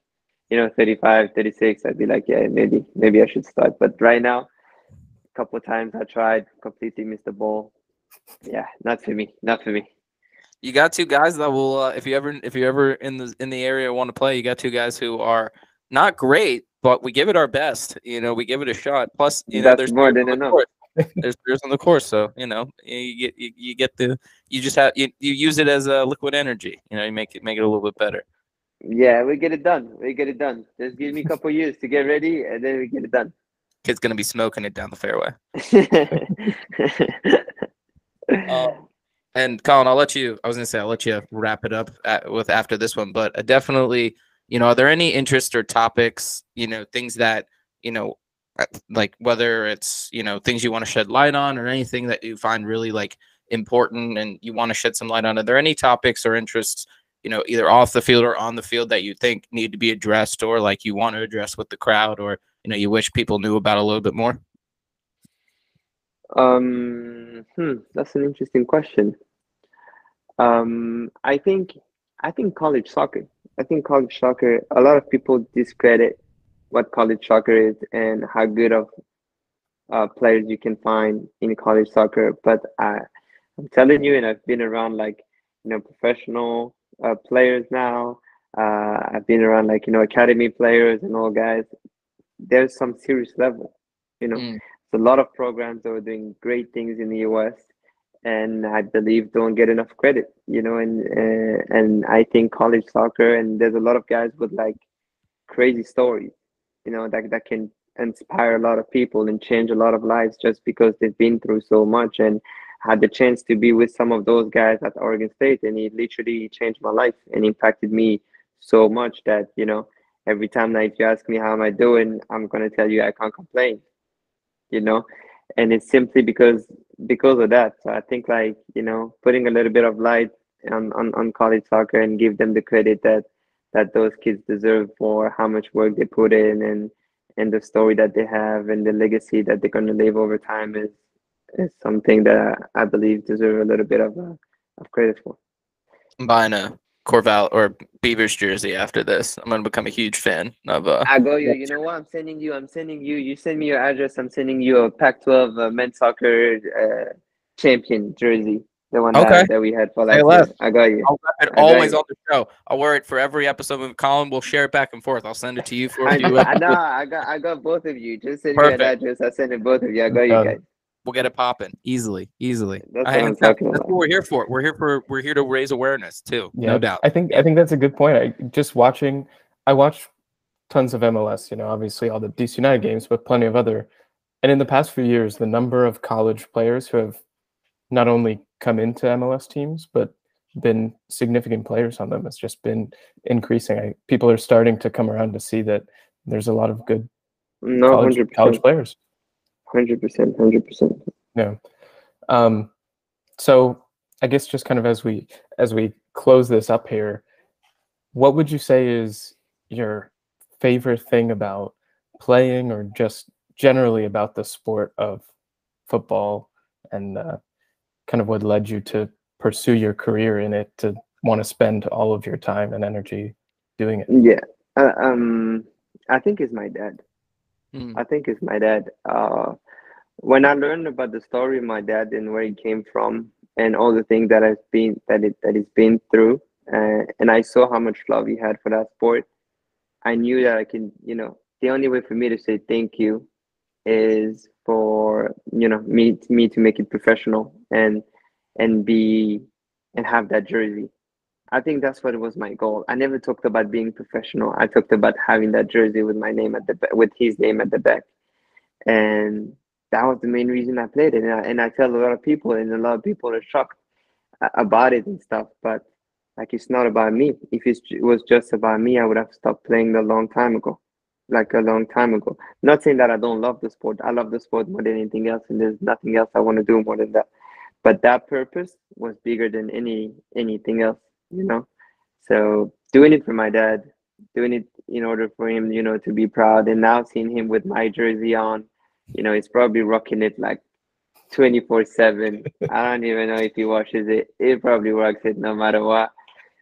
D: you know, 35, 36, I'd be like, yeah, maybe, maybe I should start. But right now, couple of times I tried, completely missed the ball. Yeah, not for me. Not for me.
A: You got two guys that will, uh, if you ever, if you ever in the in the area want to play, you got two guys who are not great, but we give it our best. You know, we give it a shot. Plus, you know,
D: That's
A: there's
D: more than enough.
A: course. There's beers on the course, so you know, you get you, you get the you just have you, you use it as a liquid energy. You know, you make it make it a little bit better.
D: Yeah, we get it done. We get it done. Just give me a couple years to get ready, and then we get it done.
A: Kid's gonna be smoking it down the fairway. Um, and Colin, I'll let you. I was gonna say I'll let you wrap it up at, with after this one, but uh, definitely, you know, are there any interests or topics, you know, things that you know, uh, like whether it's you know things you want to shed light on or anything that you find really like important and you want to shed some light on? Are there any topics or interests, you know, either off the field or on the field that you think need to be addressed or like you want to address with the crowd or you know you wish people knew about a little bit more?
D: Um, hmm, that's an interesting question. Um, I think I think college soccer. I think college soccer. A lot of people discredit what college soccer is and how good of uh, players you can find in college soccer. But I, I'm telling you, and I've been around like you know professional uh, players now. Uh, I've been around like you know academy players and all guys. There's some serious level, you know.
A: Mm.
D: There's a lot of programs that are doing great things in the US, and I believe don't get enough credit, you know. And uh, and I think college soccer, and there's a lot of guys with like crazy stories, you know, that that can inspire a lot of people and change a lot of lives just because they've been through so much and had the chance to be with some of those guys at Oregon State, and it literally changed my life and impacted me so much that you know every time that you ask me how am I doing, I'm gonna tell you I can't complain, you know, and it's simply because because of that. So I think like you know putting a little bit of light on on, on college soccer and give them the credit that that those kids deserve for how much work they put in and and the story that they have and the legacy that they're gonna leave over time is is something that I believe deserve a little bit of uh, of credit for.
A: A Corvallis Beavers jersey after this. I'm gonna become a huge fan of uh
D: I go you. You know what? I'm sending you. I'm sending you. You send me your address. I'm sending you a Pac-12 uh, men's soccer uh, champion jersey. The one
A: Okay.
D: that, that we had for last
A: Say
D: year. I got you.
A: I'll rep it
D: I
A: always
D: you.
A: on the show. I'll wear it for every episode with Colin. We'll share it back and forth. I'll send it to you for
D: I,
A: a few.
D: I know. I got. I got both of you. Just send me
A: Perfect.
D: an address. I send it both of you. I got you guys.
A: We'll get it popping easily, easily.
D: That's
A: I-
D: what I'm talking
A: that's
D: about.
A: what we're here for. We're here for. We're here to raise awareness too.
B: Yeah,
A: No doubt.
B: I think I think that's a good point. I just watching. I watch tons of MLS. You know, obviously all the DC United games, but plenty of other. And in the past few years, the number of college players who have not only come into MLS teams but been significant players on them has just been increasing. I, people are starting to come around to see that there's a lot of good
D: No,
B: college,
D: hundred
B: college
D: percent.
B: players.
D: Hundred percent, hundred percent.
B: Yeah. Um, so I guess just kind of as we as we close this up here, what would you say is your favorite thing about playing, or just generally about the sport of football, and uh, kind of what led you to pursue your career in it, to want to spend all of your time and energy doing it?
D: Yeah. Uh, um, I think it's my dad.
A: Hmm.
D: I think it's my dad. Uh, when I learned about the story of my dad and where he came from and all the things that has been that it that he's been through, uh, and I saw how much love he had for that sport, I knew that I can, you know, the only way for me to say thank you is for you know me me to make it professional and and be and have that jersey. I think that's what was my goal. I never talked about being professional. I talked about having that jersey with my name at the with his name at the back, and that was the main reason I played it. And I, and I tell a lot of people, and a lot of people are shocked about it and stuff. But like, it's not about me. If it was just about me, I would have stopped playing a long time ago, like a long time ago. Not saying that I don't love the sport. I love the sport more than anything else, and there's nothing else I want to do more than that. But that purpose was bigger than any anything else, you know. So doing it for my dad, doing it in order for him, you know, to be proud, and now seeing him with my jersey on, you know, he's probably rocking it like 24 7. I don't even know if he washes it. He probably rocks it no matter what.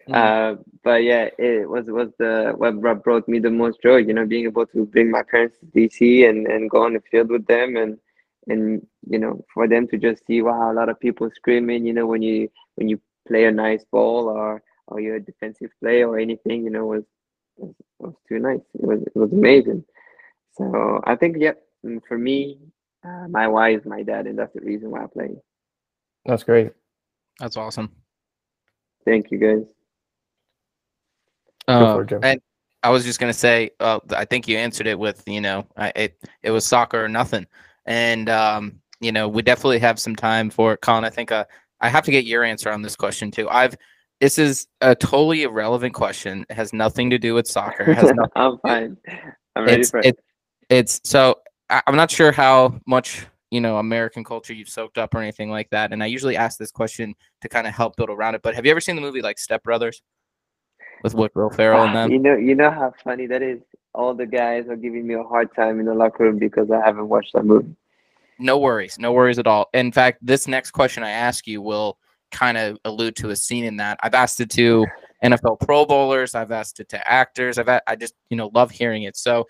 A: Mm.
D: Uh, but yeah, it was was the what brought brought me the most joy, you know, being able to bring my parents to DC and, and go on the field with them and and you know, for them to just see wow, a lot of people screaming, you know, when you when you play a nice ball or or you're a defensive play or anything, you know, was was, was too nice. It was it was amazing. So I think yeah, mm, for me, uh, my why is my dad, and that's the reason why I play.
B: That's great.
A: That's awesome.
D: Thank you guys.
A: Uh,
B: it,
A: and I was just gonna say, uh, I think you answered it with, you know, I, it it was soccer or nothing, and um, you know, we definitely have some time for it. Colin. I think uh, I have to get your answer on this question too. I've this is a totally irrelevant question. It has nothing to do with soccer. Has.
D: I'm fine. I'm ready
A: it's
D: for it.
A: it, it's so I, I'm not sure how much you know American culture you've soaked up or anything like that. And I usually ask this question to kind of help build around it. But have you ever seen the movie like Step Brothers with Will Will Ferrell and
D: Ah,
A: them?
D: You know, you know how funny that is. All the guys are giving me a hard time in the locker room because I haven't watched that movie.
A: No worries, no worries at all. In fact, this next question I ask you will kind of allude to a scene in that. I've asked it to NFL Pro Bowlers. I've asked it to actors. I've I just you know love hearing it. So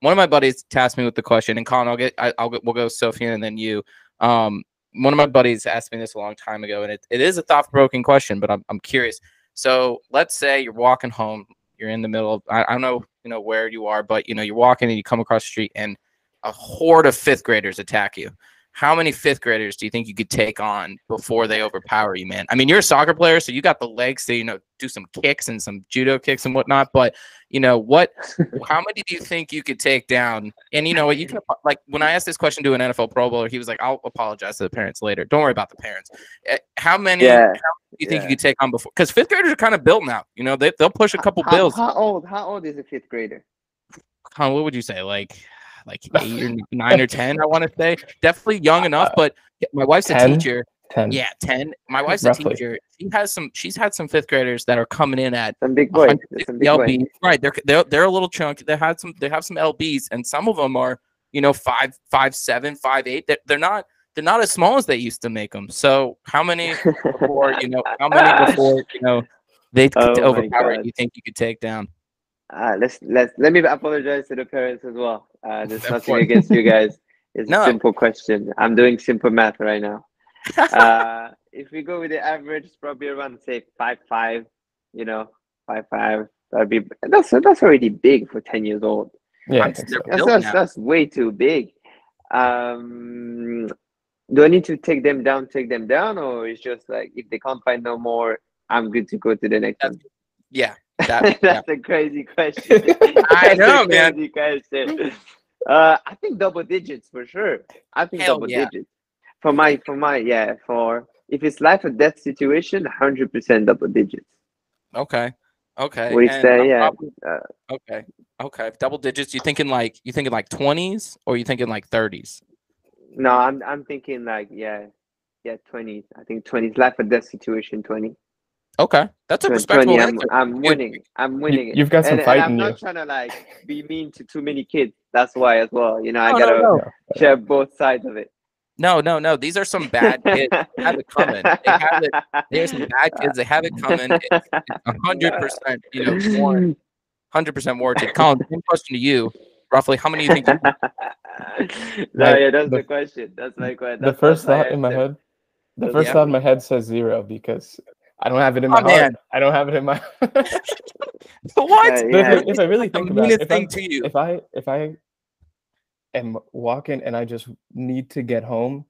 A: one of my buddies tasked me with the question, and Colin, I'll get I, I'll get, we'll go Sophia and then you. Um, one of my buddies asked me this a long time ago, and it, it is a thought provoking question, but I'm I'm curious. So let's say you're walking home, you're in the middle of I, I don't know you know where you are, but you know you're walking and you come across the street and a horde of fifth graders attack you. How many fifth graders do you think you could take on before they overpower you, man? I mean, you're a soccer player, so you got the legs to, you know, do some kicks and some judo kicks and whatnot. But you know, what how many do you think you could take down? And you know what, you can like when I asked this question to an NFL Pro Bowler, he was like, I'll apologize to the parents later. Don't worry about the parents. Eh, How many
D: Yeah.
A: do you think
D: yeah.
A: you could take on before? Because fifth graders are kind of built now. You know, they they'll push a couple
D: How-
A: bills.
D: How old? How old is a fifth grader?
A: Colin, what would you say? Like, like eight or nine or ten? I want to say definitely young enough. Uh, but my wife's a teacher.
B: 10.
A: Yeah, ten. My wife's
B: Roughly.
A: a teacher. She has some. She's had some fifth graders that are coming in at
D: Some big boys.
A: 160
D: Some big boys.
A: lbs. Right, they're they're they're a little chunk. They had some. They have some lbs, and some of them are you know five five seven five eight. They're, they're not they're not as small as they used to make them. So how many before you know how many before you know they could
D: Oh
A: overpower
D: God.
A: you think you could take down?
D: Uh, let's let's let me apologize to the parents as well. Uh, there's
A: Of
D: nothing
A: course.
D: against you guys. It's
A: No.
D: a simple question. I'm doing simple math right now. Uh, if we go with the average, it's probably around say five five. You know, five five. That'd be that's that's already big for ten years old.
B: Yeah, I
A: I'm-
B: think
A: they're
B: so.
D: That's that's, that's way too big. Um, do I need to take them down? Take them down, or it's just like if they can't find no more, I'm good to go to the next
A: That's-
D: one.
A: Yeah, that.
D: That's a crazy question.
A: I know, man.
D: question. Uh, I think double digits for sure. I think
A: Hell
D: double
A: yeah.
D: digits. For my, for my, yeah, for if it's life or death situation, hundred percent double digits.
A: Okay. Okay.
D: What do you
A: and
D: say? Yeah.
A: probably-
D: Uh,
A: okay. Okay. Double digits. You thinking like you thinking like twenties or you thinking like thirties?
D: No, I'm I'm thinking like yeah, yeah, twenties. I think twenties. Life or death situation. Twenty.
A: Okay, that's a
D: Twen-
A: respectable
D: 20, I'm. I'm winning. I'm winning. it.
B: you've got some
D: and,
B: fight
D: and I'm
B: in
D: not
B: you.
D: trying to like be mean to too many kids. That's why as well. You know, I
A: No, no,
D: gotta
A: no.
D: share both sides of it.
A: No, no, no. These are some bad kids. They have it coming. They have it. There's some bad kids. They have it coming. It's hundred percent. You know. Hundred percent warranted. Colin, same question to you. Roughly, how many do you think? You,
D: no,
B: My-
D: yeah, that's
B: the-
D: the, question. That's my question.
B: the first thought in my head, the first
A: Yeah.
B: thought in my head says zero because I don't have it in
A: Oh,
B: my heart.
A: man.
B: I don't have it in my.
A: what?
D: Uh,
B: But
D: yeah.
B: if, if I really think about it, if,
A: thing
B: I'm-
A: to you.
B: if I if I am walking and I just need to get home,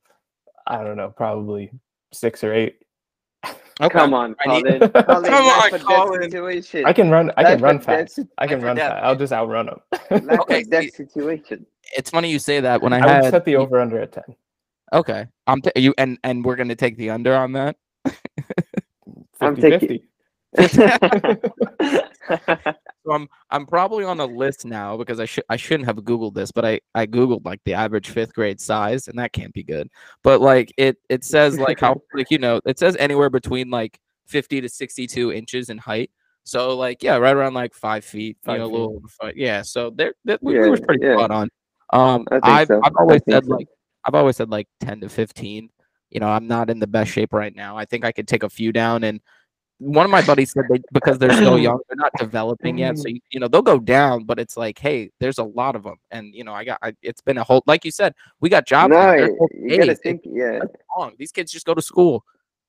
B: I don't know, probably six or eight.
A: Okay.
D: Come on,
A: I need-
D: Colin. Colin
A: Come on, Colin.
D: Situation.
B: I can run. I
D: Life
B: can run
D: or death
B: fast. I can run fast. I'll just outrun them.
A: Okay,
D: or death situation.
A: It's funny you say that. When I
B: I would set the over under at ten.
A: okay, I'm t- you and and we're gonna take the under on that.
D: I'm
B: 50
D: taking-
B: 50.
A: So I'm I'm probably on a list now because I should I shouldn't have googled this, but I I googled like the average fifth grade size, and that can't be good. But like it it says like how like you know it says anywhere between like 50 to 62 inches in height. So like yeah, right around like five feet, you
B: Five
A: know, a
B: feet.
A: little five. Yeah, so there that we, we were pretty
D: yeah.
A: spot on. Um,
D: I
A: I've,
D: so.
A: I've always said
D: so.
A: like I've always said like 10 to 15. You know, I'm not in the best shape right now. I think I could take a few down and one of my buddies said they because they're so young, they're not developing yet. So you, you know they'll go down, but it's like, hey, there's a lot of them, and you know I got I, it's been a whole like you said, we got jobs.
D: no, you gotta think. Yeah.
A: These kids just go to school.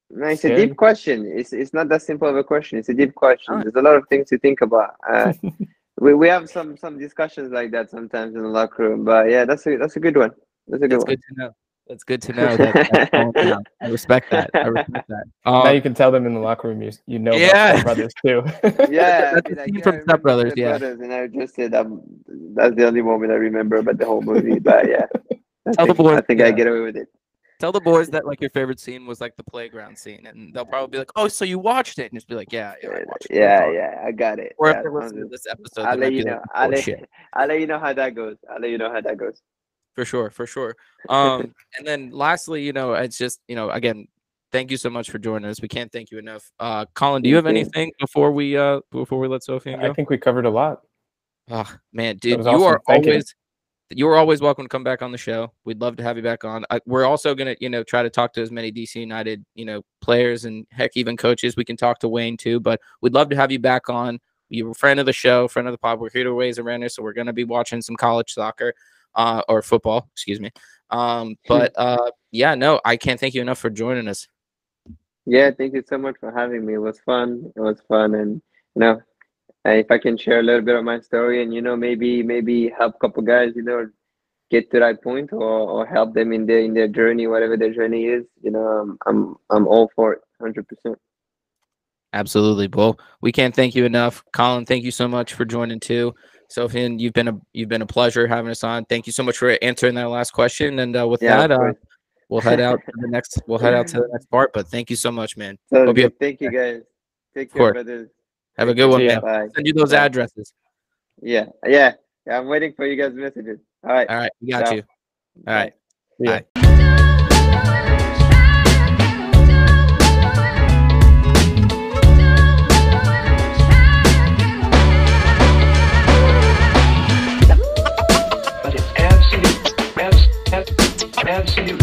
D: no, it's a deep question. It's it's not that simple of a question. It's a deep question.
A: Alright.
D: There's a lot of things to think about. Uh, we we have some some discussions like that sometimes in the locker room. But yeah, that's a that's a good one. That's a good
A: That's
D: one.
A: good to know. That's good to know. That, that's. I respect that. I respect that.
B: now
A: Um,
B: you can tell them in the locker room you, you know
A: Yeah.
B: Step brothers too.
D: Yeah,
A: That's
D: I'd like,
A: scene
D: yeah,
A: from
D: I
A: Step Brothers, yeah.
D: Brothers, and I just said um, that's the only moment I remember about the whole movie. But yeah, I
A: Tell the boys-
D: I, think I get away with it.
A: tell the boys that like your favorite scene was like the playground scene, and they'll probably be like, "Oh, so you watched it?" And just be like, "Yeah, yeah, I it."
D: Yeah, yeah, I got it.
A: Or if
D: Yeah,
A: they
D: sounds
A: listen to this episode,
D: I'll let you know.
A: like,
D: I'll
A: "Oh
D: let. I'll let you know how that goes. I'll let you know how that goes.
A: For sure for sure. Um and then lastly you know it's just you know again thank you so much for joining us. We can't thank you enough. Uh colin do you have anything before we uh before we let sophie
B: I think we covered a lot.
A: oh man dude you
B: awesome.
A: are
B: Thank
A: always you are always welcome to come back on the show. We'd love to have you back on. I, we're also gonna you know try to talk to as many dc united you know players and heck even coaches. We can talk to wayne too but we'd love to have you back on. You're a friend of the show friend of the pod. We're here to raise awareness so we're going to be watching some college soccer uh, or football, excuse me. Um, but uh, yeah, no, I can't thank you enough for joining us.
D: Yeah, thank you so much for having me. It was fun. It was fun, and you know, if I can share a little bit of my story, and you know, maybe maybe help a couple guys, you know, get to that point, or, or help them in their in their journey, whatever their journey is. You know, I'm I'm I'm all for it, hundred percent.
A: Absolutely, Well, We can't thank you enough, Colin. Thank you so much for joining too. Sofiane, you've been a you've been a pleasure having us on. Thank you so much for answering that last question. And uh, with
D: Yeah,
A: that, uh, we'll head out to the next. We'll head out to the next part. But thank you so much, man.
D: So
A: Hope you
D: thank you guys. Take care, brothers.
A: Have a good one,
B: ya.
A: man.
D: Bye.
A: Send you those
D: Bye.
A: addresses.
D: Yeah, yeah, yeah. I'm waiting for you guys' messages. All right.
A: All right, we got
D: Ciao.
A: you. All right.
B: Yeah.
A: Bye. absolute